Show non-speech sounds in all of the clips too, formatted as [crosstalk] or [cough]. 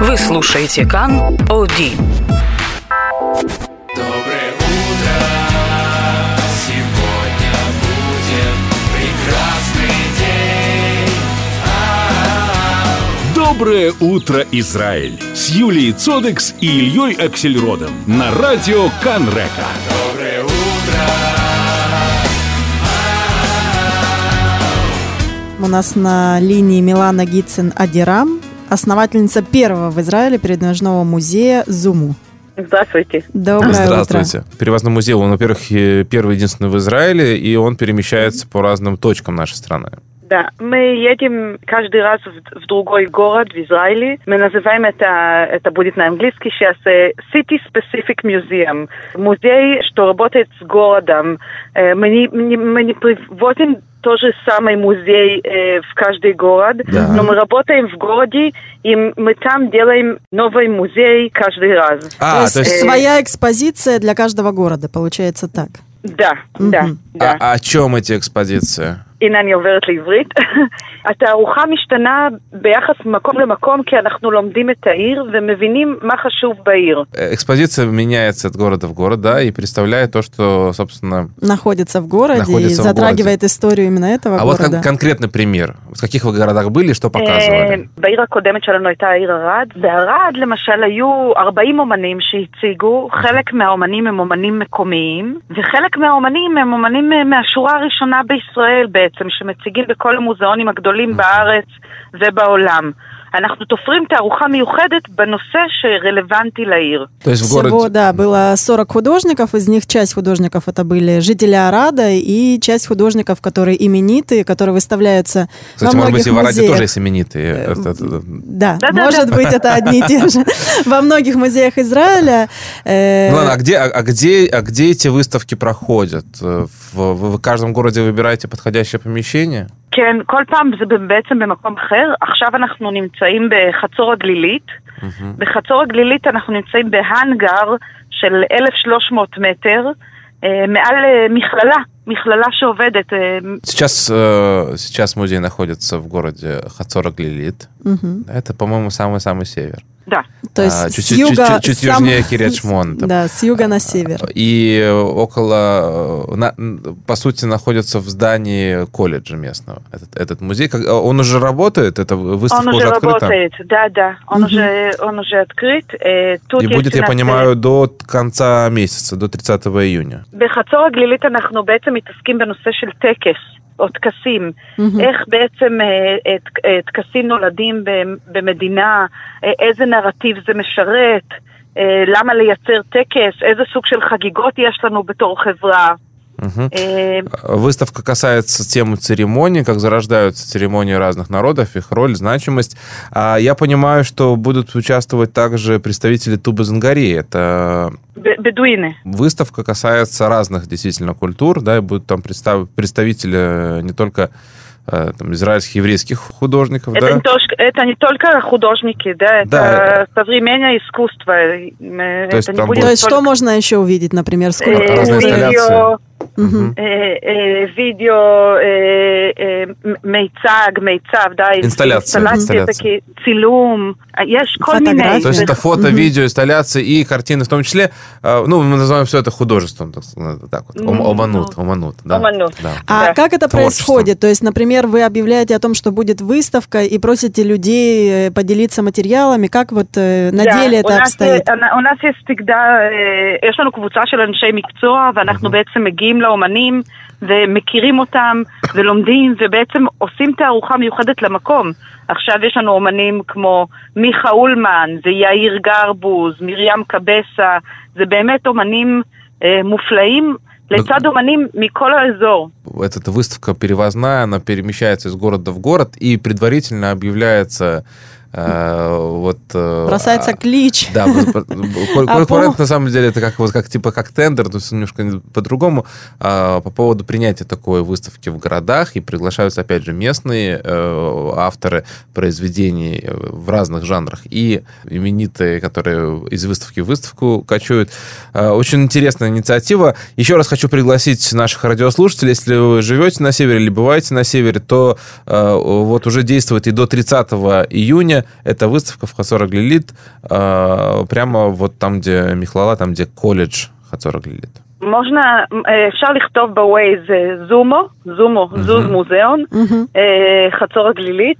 Вы слушаете Кан Оди. Доброе утро, сегодня будет прекрасный день. Доброе утро, Израиль! С Юлией Цодекс и Ильей Аксельродом на радио Канрека. Доброе утро. У нас на линии Милана Гитцин Адирам, основательница первого в Израиле передвижного музея «Зуму». Здравствуйте. Доброе Здравствуйте. утро. Перевозной музей, он, во-первых, первый единственный в Израиле, и он перемещается по разным точкам нашей страны. Да, мы едем каждый раз в, в другой город в Израиле. Мы называем это, это будет на английский сейчас, э, City Specific Museum. Музей, что работает с городом. Э, Мы не, не- мы не привозим тот же самый музей э, в каждый город, Да. но мы работаем в городе, и мы там делаем новый музей каждый раз. А, то есть своя экспозиция для каждого города, получается так. Да, да, Мгм. да. а о чем эти экспозиции? הנה אני עוברת לעברית. [laughs] התערוכה משתנה ביחס ממקום למקום כי אנחנו לומדים את העיר ומבינים מה חשוב בעיר. Э, Экспозиция меняется от города в город, да, и представляет то, что, собственно... Находится в городе Находится и в затрагивает историю именно этого А вот города. кон- конкретный пример. В каких вы городах были, что אה, показывали? בעיר הקודמת שלנו הייתה העיר ערד. בערד למשל היו 40 אומנים שהציגו, חלק מהאומנים הם אומנים מקומיים, וחלק מהאומנים הם אומנים אה, מהשורה הראשונה בישראל בעצם, שמציגים בכל המוזיאונים הגדולים בארץ ובעולם. אנחנו תופרים תערוכה מיוחדת בנושא שרלוונטי לעיר. То есть в Всего, городе... да, было 40 художников, из них часть художников это были жители Арада и часть художников, которые именитые, которые выставляются Кстати, во может многих быть, и в Араде музеях. тоже есть именитые. Это- это- Да, Да-да-да. может быть, это одни и те [laughs] же. Во многих музеях Израиля. э, Ну ладно, а где, а, а где, а где эти выставки проходят? Э, в- Вы в каждом городе выбираете подходящее помещение? כן, כל פעם זה בעצם במקום אחר. עכשיו אנחנו נמצאים בחצור הגלילית. בחצור הגלילית אנחנו נמצאים בהאנגר של 1,300 מטר, אה, מעל אה, מכללה, מכללה שעובדת. אה, Сейчас, э, сейчас музей находится в городе Хацора-Глилит. мгм. Это, по-моему, самый-самый север. Да. То есть А, с чуть- чуть- юга... чуть- чуть сам- южнее Кириат-Шмон, там. [laughs] Да, с юга на север. И э, около, э, на- по сути, находится в здании колледжа местного. Этот, этот музей, Как- он уже работает, эта выставка Он уже уже открыта. работает, да, да. Он, уже, он уже открыт. Э, Тут И есть будет, у я нас, э, понимаю, до конца месяца, до 30 июня. בחצור הגלילית אנחנו בעצם מתעסקים בנושא של טקס או טקסים. מהמם. איך בעצם אה, אה, אה, טקסים נולדים במדינה, איזה נרטיב זה משרת, למה לייצר טקס, איזה סוג של חגיגות יש לנו בתור חברה. Угу. И... Э, выставка касается темы церемоний, как зарождаются церемонии разных народов, их роль, значимость. А я понимаю, что будут участвовать также представители Тубы-Зангари. Это бедуины. Выставка касается разных действительно культур, да, и будут там представ... представители э, не только э, там, израильских еврейских художников, это да? Не только, это не только художники, да, это да. современное искусство. То есть, это не будет то есть что можно еще увидеть, например, скульптуры? Разные инсталляции видео, Мгм. אה, אה, וידאו, אה, אה, מ- מיצג, מיצב, די. אינסטלציה, אינסטלציה, אינסטלציה. זה צילום, יש כל פוטוגרפיה. מיני. То есть זה- это фото, видео, инсталляции и картины в том числе. Э, Ну, мы называем все это художеством, так, сказать, так вот. Ом- Мгм. Оманут, оманут. Да. Оманут. Да. А Да. как это Творчество. происходит? То есть, например, вы объявляете о том, что будет выставка и просите людей э, поделиться материалами. Как вот э, на Да, деле у это нас, обстоит? אה, у нас есть всегда, אה, יש לנו קבוצה של אנשי מקצוע, ואנחנו בעצם מגיעים לאומנים ומכירים אותם ולומדים, ובעצם עושים תערוכה מיוחדת למקום. עכשיו יש לנו אומנים כמו מיכה אולמן, זה יאיר גרבוז, מרים קבסה, זה באמת אומנים אה, מופלאים, לצד אומנים מכל האזור. Эта выставка перевозная, она перемещается из города в город и предварительно объявляется э, вот... э, Бросается а, клич. Да, [laughs] коль- А на самом деле это как вот как типа как тендер, то есть немножко по-другому а, по поводу принятия такой выставки в городах и приглашаются опять же местные э, авторы произведений э, в разных жанрах и именитые, которые из выставки в выставку кочуют. Э, Очень интересная инициатива. Еще раз хочу пригласить наших радиослушателей, если вы живете на севере или бываете на севере, то э, вот уже действует и до 30 июня сегодня эта выставка в Хацора Глилит э, прямо вот там, где Михлала, там, где колледж Хацора Глилит. מוז'נה, אה, אפשר לכתוב בווייז אה, זומו, זומו, זוז מוזיאון, אה, חצור הגלילית,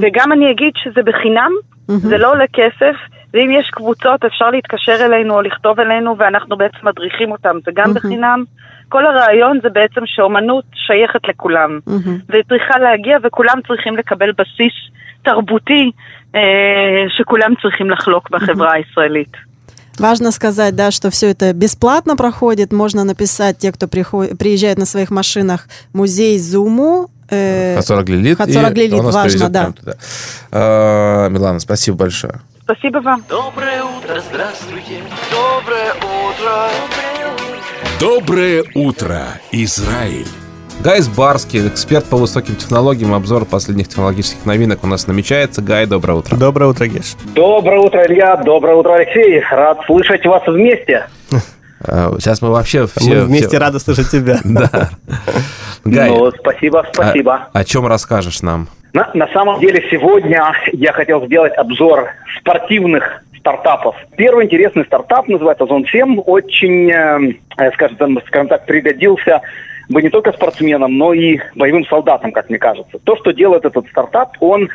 וגם אני אגיד שזה בחינם, זה לא עולה כסף, ואם יש קבוצות אפשר להתקשר אלינו או לכתוב אלינו ואנחנו בעצם מדריכים אותם, זה גם בחינם. כל הרעיון זה בעצם שאומנות שייכת לכולם, והיא צריכה להגיע וכולם צריכים לקבל בסיס תרבותי אה, שכולם צריכים לחלוק בחברה הישראלית. Важно сказать, да, что все это бесплатно проходит. Можно написать те, кто приходит, приезжает на своих машинах, музей Зуму. э, Хацора Глилит. Хацора и Глилит, он нас важно, привезет да. прямо туда. Э, Милана, спасибо большое. спасибо вам. Доброе утро, здравствуйте. Доброе утро. Доброе утро, Израиль! Гай Барский, эксперт по высоким технологиям, обзор последних технологических новинок у нас намечается. Гай, доброе утро. Доброе утро, Геш. Доброе утро, Илья. Доброе утро, Алексей. Рад слышать вас вместе. Э, Сейчас мы вообще все... Мы вместе все- рады слышать тебя. [laughs] Да. Гай, Ну, спасибо, спасибо. о, о чем расскажешь нам? На, на самом деле сегодня я хотел сделать обзор спортивных стартапов. Первый интересный стартап называется Зон 7. Очень, э, э, скажем, скажем так, пригодился бы не только спортсменам, но и боевым солдатам, как мне кажется. То, что делает этот стартап, он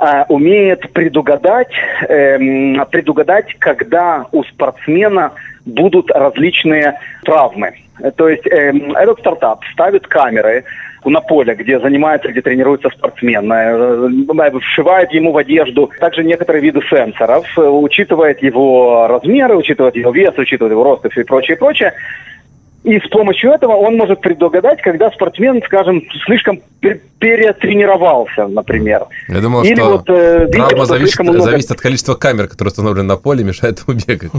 э, умеет предугадать, эм, предугадать, когда у спортсмена будут различные травмы. Э, То есть эм, этот стартап ставит камеры на поле, где занимается, где тренируется спортсмен, э, вшивает ему в одежду также некоторые виды сенсоров, э, учитывает его размеры, учитывает его вес, учитывает его рост и прочее, прочее. И с помощью этого он может предугадать, когда спортсмен, скажем, слишком пер- перетренировался, например. Я думал, Или что вот, э, травма что зависит, много- зависит от количества камер, которые установлены на поле, мешает ему бегать.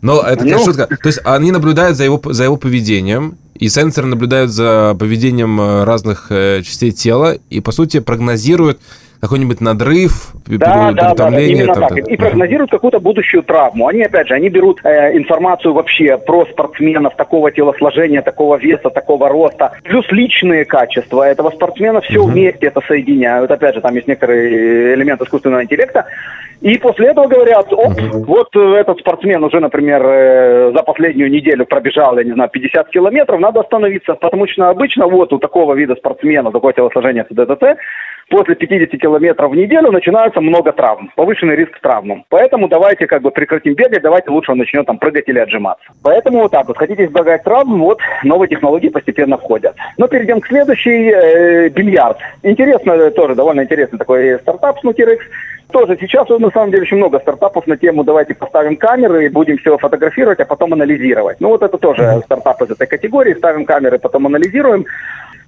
Но это, конечно, Ну. шутка. То есть они наблюдают за его, за его поведением, и сенсоры наблюдают за поведением э, разных э, частей тела, и, по сути, прогнозируют какой-нибудь надрыв, Да, да, да, да, именно там, так. там. И прогнозируют какую-то будущую травму. Они, опять же, они берут э, информацию вообще про спортсменов такого телосложения, такого веса, такого роста, плюс личные качества этого спортсмена, все вместе это соединяют. Опять же, там есть некоторые элементы искусственного интеллекта. И после этого говорят, оп, вот э, этот спортсмен уже, например, э, за последнюю неделю пробежал, я не знаю, 50 километров, надо остановиться, потому что обычно вот у такого вида спортсмена, такого телосложения, т.д. после 50 километров в неделю начинается много травм, повышенный риск травм. Поэтому давайте как бы прекратим бегать, давайте лучше он начнет там прыгать или отжиматься. Поэтому вот так вот, хотите избегать травм, вот новые технологии постепенно входят. Но перейдем к следующей, э, бильярд. Интересно, э, тоже довольно интересный такой стартап Snooker X. Тоже сейчас на самом деле очень много стартапов на тему давайте поставим камеры и будем все фотографировать, а потом анализировать. Ну вот это тоже стартап из этой категории, ставим камеры, потом анализируем.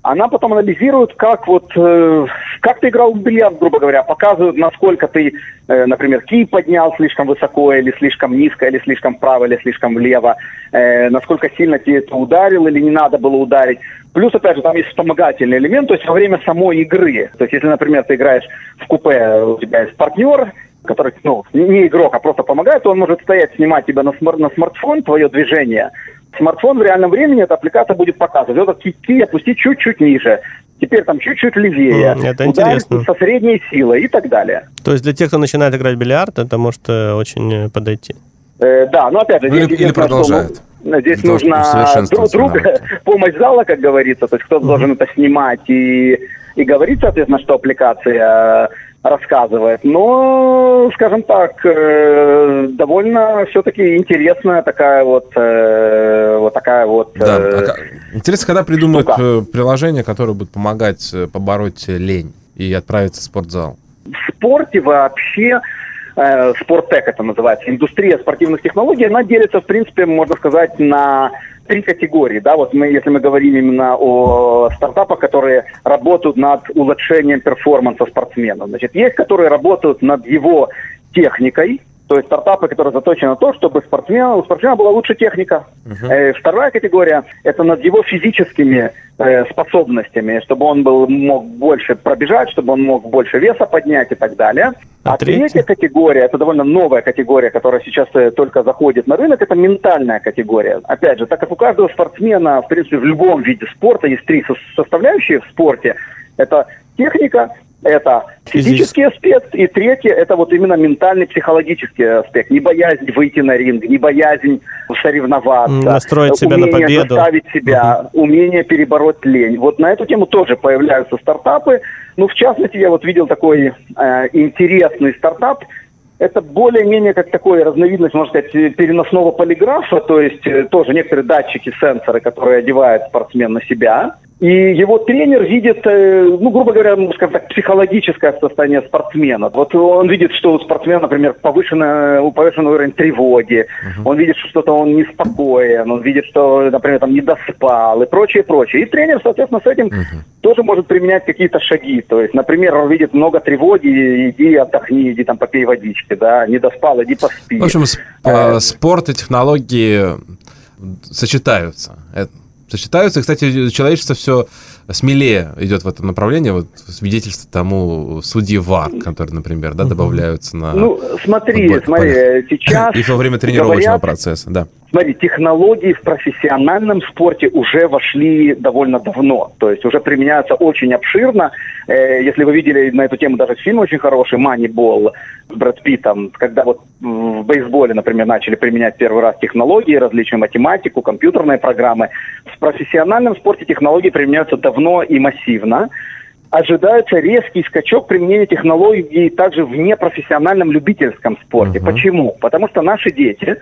Она потом анализирует, как вот, э, как ты играл в бильярд, грубо говоря, показывают, насколько ты, э, например, кий поднял слишком высоко, или слишком низко, или слишком вправо, или слишком влево, э, насколько сильно тебе это ударил или не надо было ударить. Плюс, опять же, там есть вспомогательный элемент, то есть во время самой игры. То есть, если, например, ты играешь в купе, у тебя есть партнер, который, ну, не- игрок, а просто помогает, он может стоять, снимать тебя на, смар- на смартфон, твое движение. Смартфон в реальном времени, эта аппликация будет показывать. Вот этот кики опустить чуть-чуть ниже. Теперь там чуть-чуть левее. Это Ударить интересно. со средней силой и так далее. То есть для тех, кто начинает играть в бильярд, это может э, очень э, подойти. Э, да, но опять же, Ну, или- здесь или продолжает. ну, Здесь Для усовершенствовать друг, друг, навыки. [laughs] помощь зала, как говорится, то есть кто-то должен это снимать и, и говорить, соответственно, что аппликация рассказывает. Но, скажем так, э, довольно все-таки интересная такая вот, э, вот такая вот... Да. э, А ка- Интересно, когда придумают штука. э, приложение, которое будет помогать э, побороть э, лень и отправиться в спортзал. в спорте вообще спорттек это называется, индустрия спортивных технологий, она делится, в принципе, можно сказать, на три категории. Да, вот мы, если мы говорим именно о стартапах, которые работают над улучшением перформанса спортсмена. Значит, есть, которые работают над его техникой, то есть стартапы, которые заточены на то, чтобы спортсмена, у спортсмена была лучше техника. Э, вторая категория – это над его физическими э, способностями, чтобы он был, мог больше пробежать, чтобы он мог больше веса поднять и так далее. А А, третья? третья категория – это довольно новая категория, которая сейчас э, только заходит на рынок, это ментальная категория. Опять же, так как у каждого спортсмена, в принципе, в любом виде спорта есть три со- составляющие в спорте. Это техника, Это физический аспект, и третье – это вот именно ментальный, психологический аспект. Не боязнь выйти на ринг, не боязнь соревноваться. Настроить себя на умение победу. заставить себя, умение перебороть лень. Вот на эту тему тоже появляются стартапы. Ну, в частности, я вот видел такой э, интересный стартап. Это более-менее как такой разновидность, можно сказать, переносного полиграфа, то есть э, тоже некоторые датчики, сенсоры, которые одевает спортсмен на себя. И его тренер видит, э, ну, грубо говоря, ну, скажем так, психологическое состояние спортсмена. Вот он видит, что у спортсмена, например, повышенный, повышенный уровень тревоги, он видит, что что-то он неспокоен, он видит, что, например, там недоспал и прочее, прочее. И тренер, соответственно, с этим тоже может применять какие-то шаги. То есть, например, он видит много тревоги, иди отдохни, иди там попей водички, да, недоспал, иди поспи. В общем, сп- Э, э, спорт и технологии сочетаются. Это- Сочетаются. И, кстати, человечество все смелее идет в этом направлении. Вот свидетельство тому судьи ВАР, которые, например, да, добавляются на... Ну, смотри, футбольных смотри, полях. сейчас... И во время тренировочного говорят, процесса, да. Смотри, технологии в профессиональном спорте уже вошли довольно давно. То есть уже применяются очень обширно. Э, если вы видели на эту тему даже фильм очень хороший «Манибол» с Брэд Питтом, когда вот в бейсболе, например, начали применять первый раз технологии, различную математику, компьютерные программы. В профессиональном спорте технологии применяются давно и массивно. Ожидается резкий скачок применения технологий также в непрофессиональном любительском спорте. Почему? Потому что наши дети,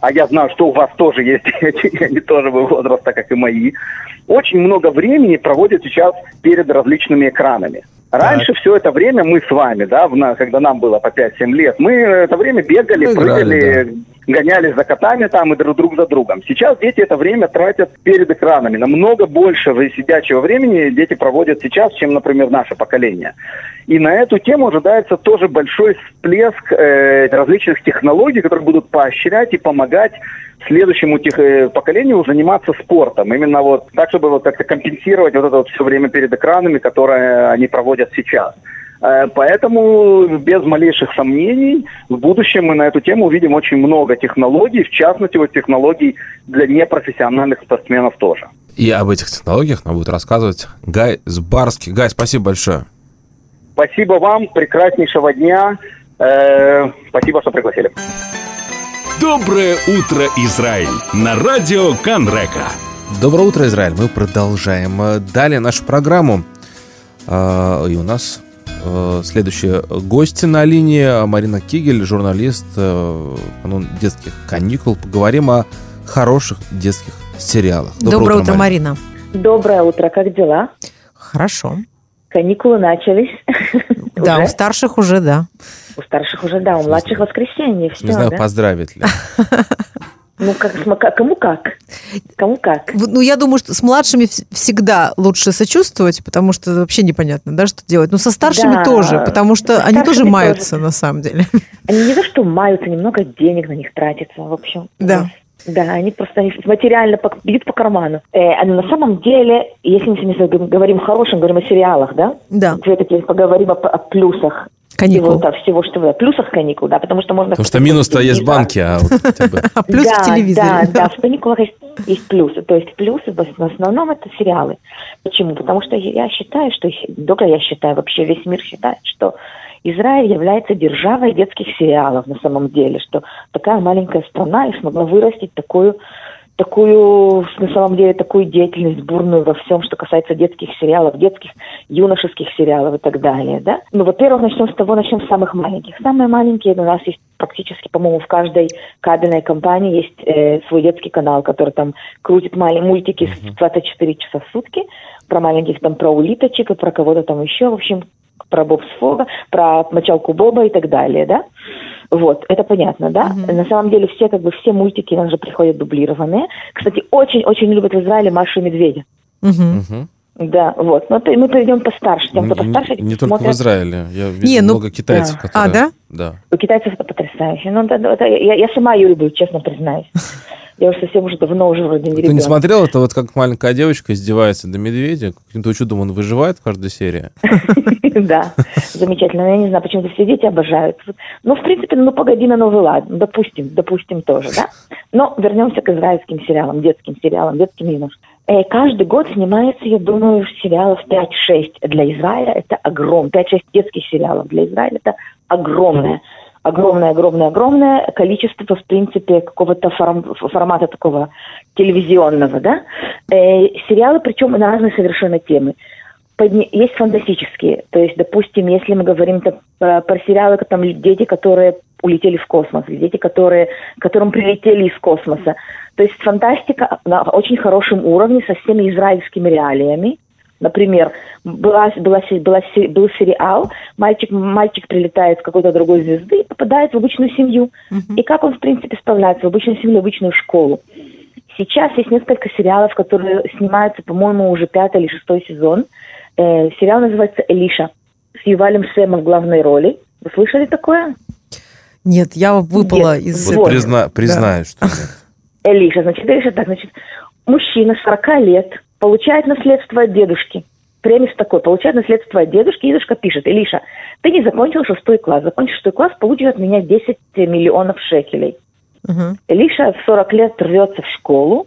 а я знаю, что у вас тоже есть [laughs] дети, они тоже возраста, как и мои, очень много времени проводят сейчас перед различными экранами. Раньше все это время мы с вами, да, в когда нам было по 5-7 лет, мы это время бегали, Ну, играли, прыгали, гонялись за котами там и друг, друг за другом. Сейчас дети это время тратят перед экранами. Намного больше сидячего времени дети проводят сейчас, чем, например, наше поколение. И на эту тему ожидается тоже большой всплеск э, различных технологий, которые будут поощрять и помогать следующему тех- э, поколению заниматься спортом. Именно вот так, чтобы вот как-то компенсировать вот это вот все время перед экранами, которое они проводят сейчас. Э, Поэтому без малейших сомнений в будущем мы на эту тему увидим очень много технологий, в частности вот технологий для непрофессиональных спортсменов тоже. И об этих технологиях нам будет рассказывать Гай Сбарский. Гай, спасибо большое. Спасибо вам, прекраснейшего дня. Э, Спасибо, что пригласили. Доброе утро, Израиль! На радио Канрека. Доброе утро, Израиль. Мы продолжаем э, далее нашу программу. И у нас следующие гости на линии. Марина Кигель, журналист э, канун детских каникул. Поговорим о хороших детских сериалах. Доброе, утро, Марина. Доброе утро, как дела? Хорошо. Каникулы начались. Да, у старших уже, да. У старших уже, да, у младших воскресенье, все, Не знаю, да? поздравить ли. [laughs] Ну, как, кому как? Кому как? Ну, я думаю, что с младшими вс- всегда лучше сочувствовать, потому что вообще непонятно, да, что делать. Ну, со старшими Да, тоже, потому что они тоже маются, тоже. на самом деле. [laughs] Они не за что маются, немного денег на них тратится, в общем. Да. Да, они просто они материально по- бьют по карману. Э, а на самом деле, если мы сегодня говорим о хорошем, говорим о сериалах, да? Да. Все-таки поговорим о, о плюсах. Каникул. Всего, да, всего, что в плюсах каникул, да, потому что можно... Потому что минус-то есть банки, а вот хотя бы... [laughs] А плюс да, в телевизоре. Да, да, в каникулах есть, плюсы. То есть плюсы в в основном это сериалы. Почему? Потому что я считаю, что, только я считаю, вообще весь мир считает, что Израиль является державой детских сериалов на самом деле, что такая маленькая страна и смогла вырастить такую такую, на самом деле, такую деятельность бурную во всем, что касается детских сериалов, детских, юношеских сериалов и так далее, да? Ну, во-первых, начнем с того, начнем с самых маленьких. Самые маленькие у нас есть практически, по-моему, в каждой кабельной компании есть э, свой детский канал, который там крутит маленькие мультики с 24 часа в сутки, про маленьких там, про улиточек и про кого-то там еще, в общем, про Боб Сфога, про мочалку Боба и так далее, да? Вот, это понятно, да? На самом деле все, как бы, все мультики нам же приходят дублированные. Кстати, очень-очень любят в Израиле Машу и Медведя. Мгм. Мгм. Да, вот. Но мы перейдем постарше. Тем, кто Не- постарше, Не только в смотрят- Израиле. Я Не, видел ну, много китайцев, да. которые... А, да? Да. У китайцев это потрясающе. Ну, да, да, это я, я сама ее люблю, честно признаюсь. Я уже совсем уже давно уже вроде не Кто не ребенок. смотрел, это вот как маленькая девочка издевается до медведя. Каким-то чудом он выживает в каждой серии. [laughs] Да, замечательно. Но Я не знаю, почему все дети обожают. Ну, в принципе, ну, погоди на новый лад. Ну, Допустим, допустим тоже, да? Но вернемся к израильским сериалам, детским сериалам, детским юношам. Э, Каждый год снимается, я думаю, сериалов 5-6 для Израиля. Это огромное. 5-6 детских сериалов для Израиля. Это огромное. Огромное, огромное, огромное количество, в принципе, какого-то форм- формата такого телевизионного, да. Э, сериалы, причем на разные совершенно темы. Подни- Есть фантастические. То есть, допустим, если мы говорим там про, про сериалы, там дети, которые улетели в космос, дети, которые, которым прилетели из космоса. То есть фантастика на очень хорошем уровне со всеми израильскими реалиями. Например, была, была, была был сериал, мальчик, мальчик прилетает с какой-то другой звезды и попадает в обычную семью. И как он, в принципе, справляется в обычную семью, в обычную школу. Сейчас есть несколько сериалов, которые снимаются, по-моему, уже пятый или шестой сезон. Э, сериал называется «Элиша» с Ювалем Сэмом в главной роли. Вы слышали такое? Нет, я выпала Нет, из... Вот Вот. призна- признаю, что нет. Элиша, значит, Элиша так, значит, мужчина 40 лет получает наследство от дедушки. Премис такой, получает наследство от дедушки, дедушка пишет, Илиша, ты не закончил шестой класс, закончишь шестой класс, получишь от меня 10 миллионов шекелей. Мгм. Илиша в 40 лет рвется в школу,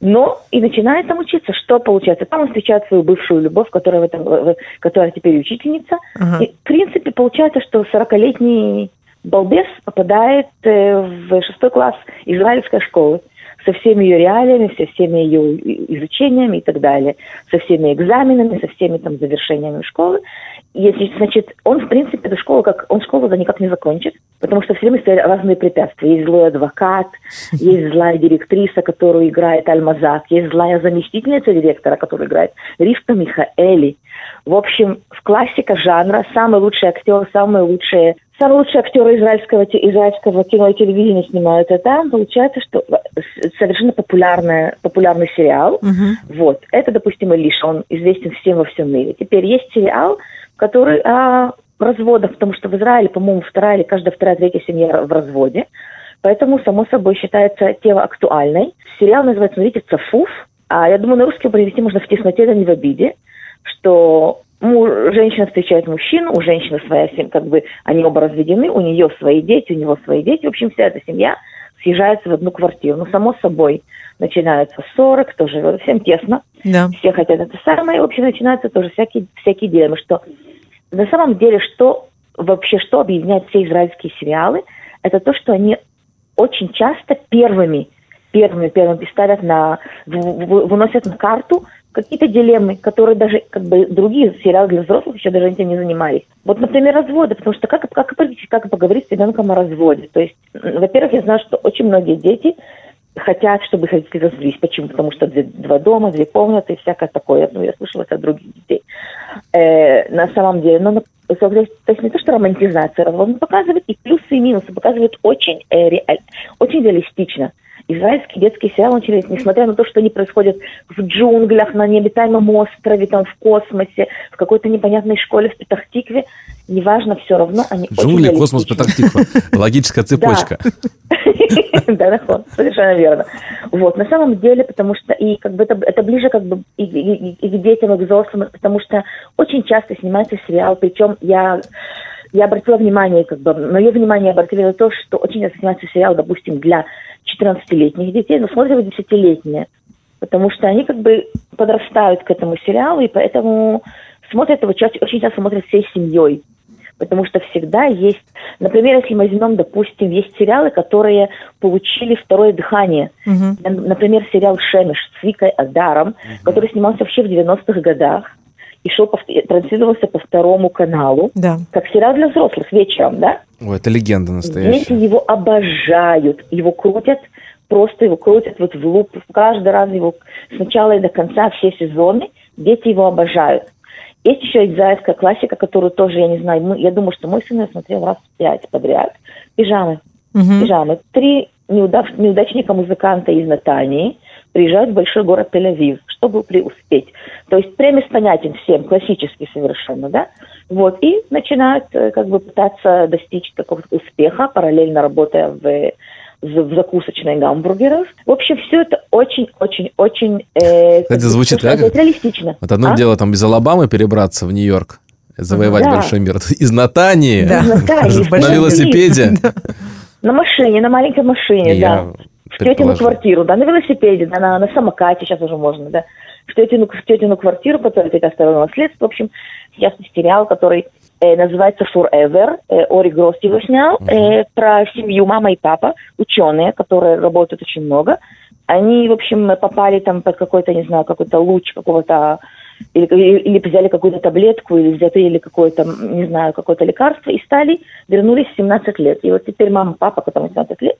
но и начинает там учиться. Что получается? Там он встречает свою бывшую любовь, которая, в этом, которая теперь учительница. Ага. И, в принципе, получается, что 40-летний балбес попадает э, в шестой класс израильской школы со всеми ее реалиями, со всеми ее изучениями и так далее, со всеми экзаменами, со всеми там завершениями школы. Если, значит, он, в принципе, эту школу, как, он школу да никак не закончит, потому что все время стоят разные препятствия. Есть злой адвокат, [laughs] есть злая директриса, которую играет Альмазак, есть злая заместительница директора, которую играет Ривка Михаэли. В общем, в классика жанра самый лучший актер, самые лучшие Самые лучшие актеры израильского, израильского кино и телевидения снимаются там. Получается, что с- совершенно популярная, популярный сериал. Мгм. Вот. Это, допустим, Илиша. Он известен всем во всем мире. Теперь есть сериал, который о разводах, потому что в Израиле, по-моему, вторая или каждая вторая, третья семья в разводе. Поэтому, само собой, считается тема актуальной. Сериал называется, смотрите, «Цафуф». А я думаю, на русский перевести можно в тесноте, да не в обиде, что му- женщина встречает мужчину, у женщины своя семья, как бы они оба разведены, у нее свои дети, у него свои дети. В общем, вся эта семья съезжается в одну квартиру. Ну, само собой, начинаются ссоры, кто живет, всем тесно, Да. все хотят это самое, и, в общем, начинаются тоже всякие, всякие дилеммы, что на самом деле, что вообще, что объединяет все израильские сериалы, это то, что они очень часто первыми, первыми, первыми ставят на, выносят на карту какие-то дилеммы, которые даже как бы другие сериалы для взрослых еще даже этим не занимались. Вот, например, разводы, потому что как, как, как поговорить с ребенком о разводе? То есть, во-первых, я знаю, что очень многие дети хотят, чтобы их родители развелись. Почему? Потому что две- два дома, две комнаты и всякое такое. Ну, я слышала это от других детей. Э, на самом деле, ну, то есть не то, что романтизация развода, но показывает и плюсы, и минусы, показывает очень, э, реаль- очень реалистично. Израильский детский сериал очень реалистичный, несмотря на то, что они происходят в джунглях, на необитаемом острове, там, в космосе, в какой-то непонятной школе в Петахтикве, неважно, все равно они Джунгли, космос. Петахтиква. Логическая цепочка. [laughs] Да, нахон, совершенно верно. Вот, на самом деле, потому что и как бы это, это ближе как бы и, и- и к детям, и к взрослым, потому что очень часто снимается сериал, причем я я обратила внимание, как бы, мое внимание обратили на то, что очень часто снимается сериал, допустим, для 14-летних детей, но смотрят его 10-летние, потому что они как бы подрастают к этому сериалу, и поэтому смотрят его часто, очень часто смотрят всей семьей. Потому что всегда есть, например, если мы возьмем, допустим, есть сериалы, которые получили второе дыхание. Мгм. Например, сериал «Шемиш» с Викой Адаром, который снимался вообще в 90-х годах и шел, транслировался по второму каналу, Да. как сериал для взрослых вечером, да? Ой, это легенда Дети настоящая. его обожают, его крутят, просто его крутят вот в луп, каждый раз его с начала и до конца, все сезоны, дети его обожают. Есть еще израильская классика, которую тоже, я не знаю, мы- я думаю, что мой сын ее смотрел раз пять подряд. Пижамы. Мгм. Пижамы. Три неудав- неудачника-музыканта из Натании приезжают в большой город Тель-Авив, чтобы преуспеть. То есть премис понятен всем, классический совершенно, да? Вот, и начинают э, как бы пытаться достичь какого-то успеха, параллельно работая в, в, закусочной гамбургеров. В общем, все это очень-очень-очень... Э, Кстати, как звучит сказать, реалистично. Вот одно А? дело там из Алабамы перебраться в Нью-Йорк, завоевать Да. большой мир. [laughs] Из Натании Да. [laughs] Из Натании, на велосипеде. [laughs] На машине, на маленькой машине, да. В тетину квартиру, да, на велосипеде, да, на, на самокате сейчас уже можно, да, в тетину, в тетину квартиру, которую тетя оставила наследство. В общем, сейчас сериал, который э, называется Forever, э, Ори Грост его снял, э, про семью мама и папа, ученые, которые работают очень много. Они, в общем, попали там под какой-то, не знаю, какой-то луч какого-то или, или, или взяли какую-то таблетку, или взяли какое-то, не знаю, какое-то лекарство, и стали, вернулись в 17 лет. И вот теперь мама, папа, которым 17 лет,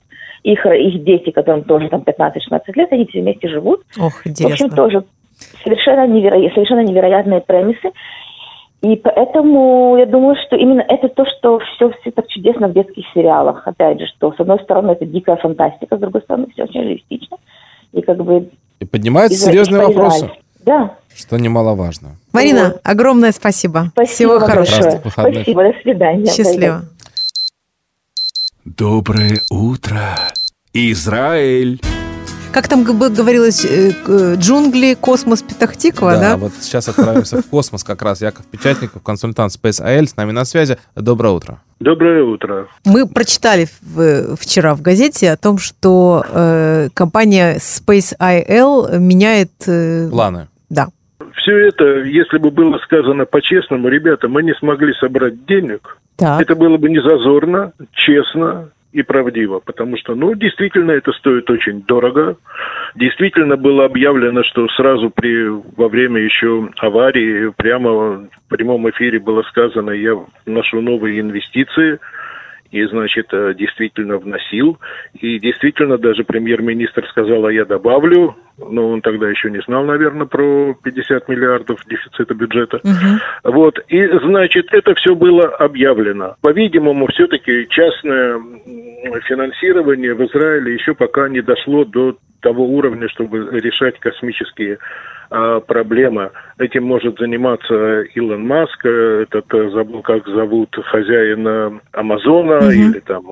их, их дети, которым тоже там 15-16 лет, они все вместе живут. Ох, В общем, интересно. тоже совершенно, неверо... совершенно невероятные премисы. И поэтому я думаю, что именно это то, что все, все так чудесно в детских сериалах. Опять же, что с одной стороны это дикая фантастика, с другой стороны все очень реалистично. И как бы... И поднимаются серьезные вопросы, Да. что немаловажно. Марина, огромное спасибо. Спасибо Всего хорошего. Спасибо, до свидания. Счастливо. Доброе утро, Израиль. Как там говорилось, э, джунгли, космос, Петахтикова, да? вот сейчас отправимся в космос как раз. Яков Печатников, консультант Space AL, с нами на связи. Доброе утро. Доброе утро. Мы прочитали в- вчера в газете о том, что э, компания Space IL меняет... э, Планы. Да. Все это, если бы было сказано по-честному, ребята, мы не смогли собрать денег, Так. это было бы не зазорно, честно и правдиво, потому что, ну, действительно, это стоит очень дорого. Действительно было объявлено, что сразу при, во время еще аварии прямо в прямом эфире было сказано, я вношу новые инвестиции, и, значит, э, действительно вносил. И действительно даже премьер-министр сказал, а я добавлю, но он тогда еще не знал, наверное, про 50 миллиардов дефицита бюджета. Вот, и, значит, это все было объявлено. По-видимому, все-таки частное финансирование в Израиле еще пока не дошло до того уровня, чтобы решать космические а, проблемы. Этим может заниматься Илон Маск, э, этот, э, забыл, как зовут, хозяина Амазона Мгм. или там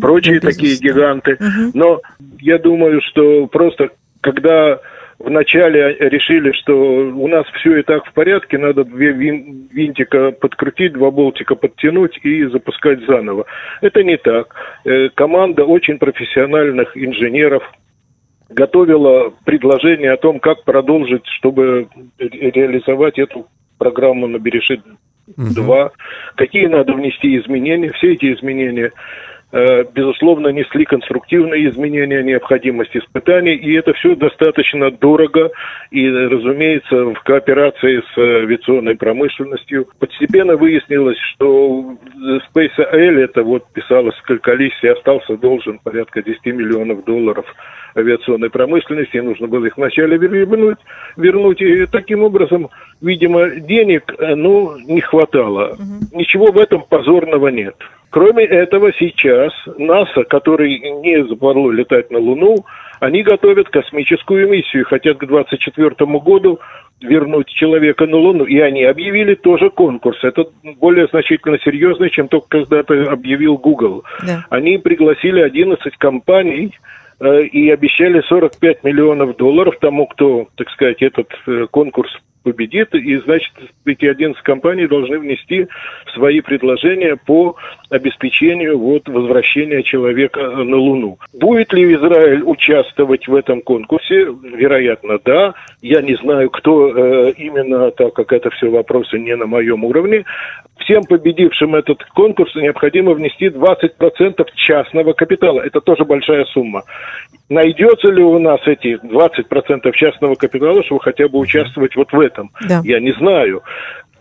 прочие Да, такие гиганты. Мгм. Но я думаю, что просто когда вначале решили, что у нас все и так в порядке, надо две вин- винтика подкрутить, два болтика подтянуть и запускать заново. Это не так. Э, Команда очень профессиональных инженеров готовила предложение о том, как продолжить, чтобы ре- реализовать эту программу на Берешит 2, какие надо внести изменения. Все эти изменения безусловно, несли конструктивные изменения, необходимость испытаний, и это все достаточно дорого, и, разумеется, в кооперации с авиационной промышленностью. Постепенно выяснилось, что Space L, это вот писалось количестве, остался должен порядка 10 миллионов долларов авиационной промышленности, нужно было их вначале вернуть, вернуть. И таким образом, видимо, денег, э, ну, не хватало. Ничего в этом позорного нет. Кроме этого, сейчас НАСА, который не западло летать на Луну, они готовят космическую миссию, хотят к 2024 году вернуть человека на Луну. И они объявили тоже конкурс. Это более значительно серьезно, чем только когда-то объявил Google. Да. Они пригласили 11 компаний э, и обещали 45 миллионов долларов тому, кто, так сказать, этот э, конкурс победит, и, значит, эти 11 компаний должны внести свои предложения по обеспечению вот, возвращения человека э, на Луну. Будет ли Израиль участвовать в этом конкурсе? Вероятно, да. Я не знаю, кто э, именно, так как это все вопросы не на моем уровне. Всем победившим этот конкурс необходимо внести 20% частного капитала. Это тоже большая сумма. Найдется ли у нас эти 20% частного капитала, чтобы хотя бы участвовать вот в этом? Да. Я не знаю.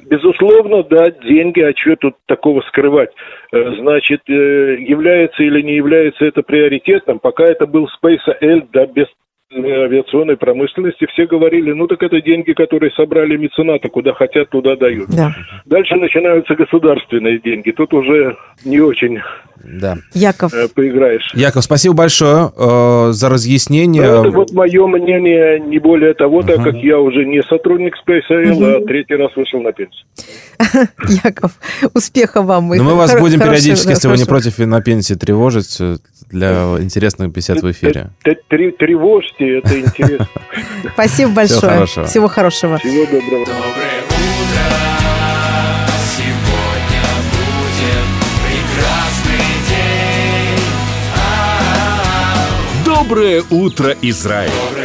Безусловно, да, деньги, а что тут такого скрывать? Э, Значит, э, является или не является это приоритетом, пока это был Space L, да, без э, авиационной промышленности, все говорили, ну так это деньги, которые собрали меценаты, куда хотят, туда дают. Да. Дальше начинаются государственные деньги, тут уже не очень Да. Яков. э, поиграешь. Яков, спасибо большое э, за разъяснение. Это вот мое мнение, не более того, так как я уже не сотрудник Space L, а третий раз вышел на пенсию. [laughs] Яков, успеха вам. Но Ну, мы вас будем периодически, да, если вы не против, и на пенсии тревожить э, для интересных бесед в эфире. Тревожьте, это интересно. [laughs] Спасибо большое. Всего хорошего. Всего доброго. Сегодня Доброе утро, Израиль!